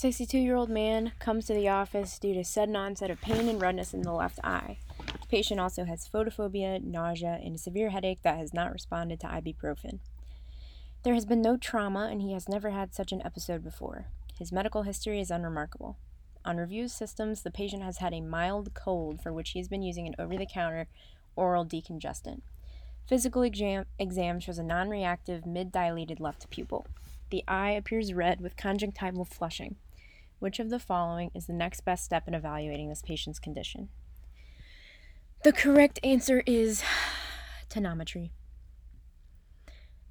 62 year old man comes to the office due to sudden onset of pain and redness in the left eye. The patient also has photophobia, nausea, and a severe headache that has not responded to ibuprofen. There has been no trauma, and he has never had such an episode before. His medical history is unremarkable. On review systems, the patient has had a mild cold for which he has been using an over the counter oral decongestant. Physical exam, exam shows a non reactive, mid dilated left pupil. The eye appears red with conjunctival flushing. Which of the following is the next best step in evaluating this patient's condition? The correct answer is tonometry.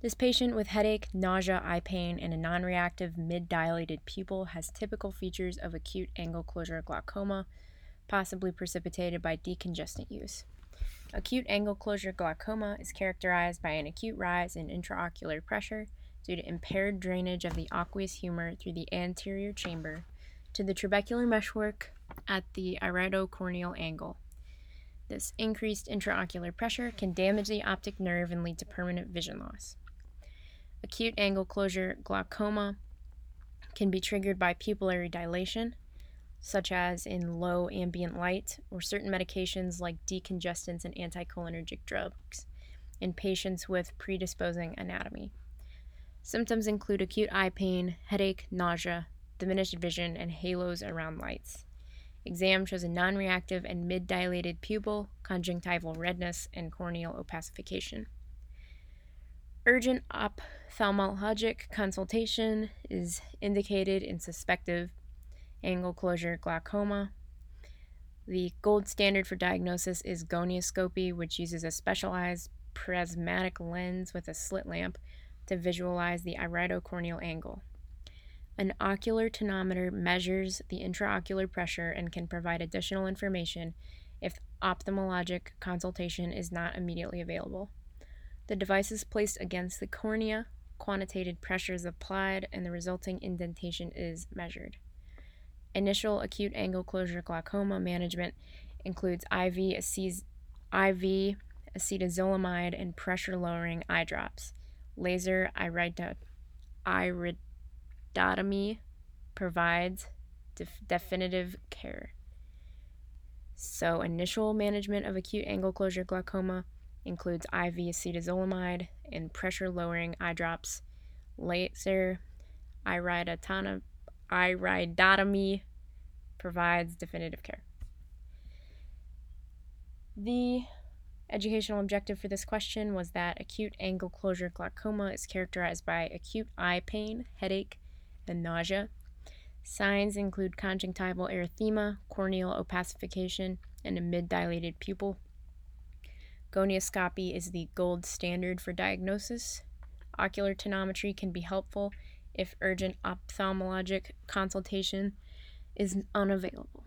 This patient with headache, nausea, eye pain, and a non reactive mid dilated pupil has typical features of acute angle closure glaucoma, possibly precipitated by decongestant use. Acute angle closure glaucoma is characterized by an acute rise in intraocular pressure due to impaired drainage of the aqueous humor through the anterior chamber to the trabecular meshwork at the iridocorneal angle. This increased intraocular pressure can damage the optic nerve and lead to permanent vision loss. Acute angle closure glaucoma can be triggered by pupillary dilation, such as in low ambient light, or certain medications like decongestants and anticholinergic drugs in patients with predisposing anatomy. Symptoms include acute eye pain, headache, nausea, diminished vision, and halos around lights. Exam shows a non reactive and mid dilated pupil, conjunctival redness, and corneal opacification. Urgent ophthalmologic consultation is indicated in suspected angle closure glaucoma. The gold standard for diagnosis is gonioscopy, which uses a specialized prismatic lens with a slit lamp to visualize the iridocorneal angle. An ocular tonometer measures the intraocular pressure and can provide additional information if ophthalmologic consultation is not immediately available. The device is placed against the cornea, quantitated pressure is applied, and the resulting indentation is measured. Initial acute angle closure glaucoma management includes IV, IV acetazolamide and pressure lowering eye drops. Laser iridot- irid- Iridotomy provides def- definitive care. So, initial management of acute angle closure glaucoma includes IV acetazolamide and pressure lowering eye drops. Laser iridotomy provides definitive care. The educational objective for this question was that acute angle closure glaucoma is characterized by acute eye pain, headache, and nausea. Signs include conjunctival erythema, corneal opacification, and a mid dilated pupil. Gonioscopy is the gold standard for diagnosis. Ocular tonometry can be helpful if urgent ophthalmologic consultation is unavailable.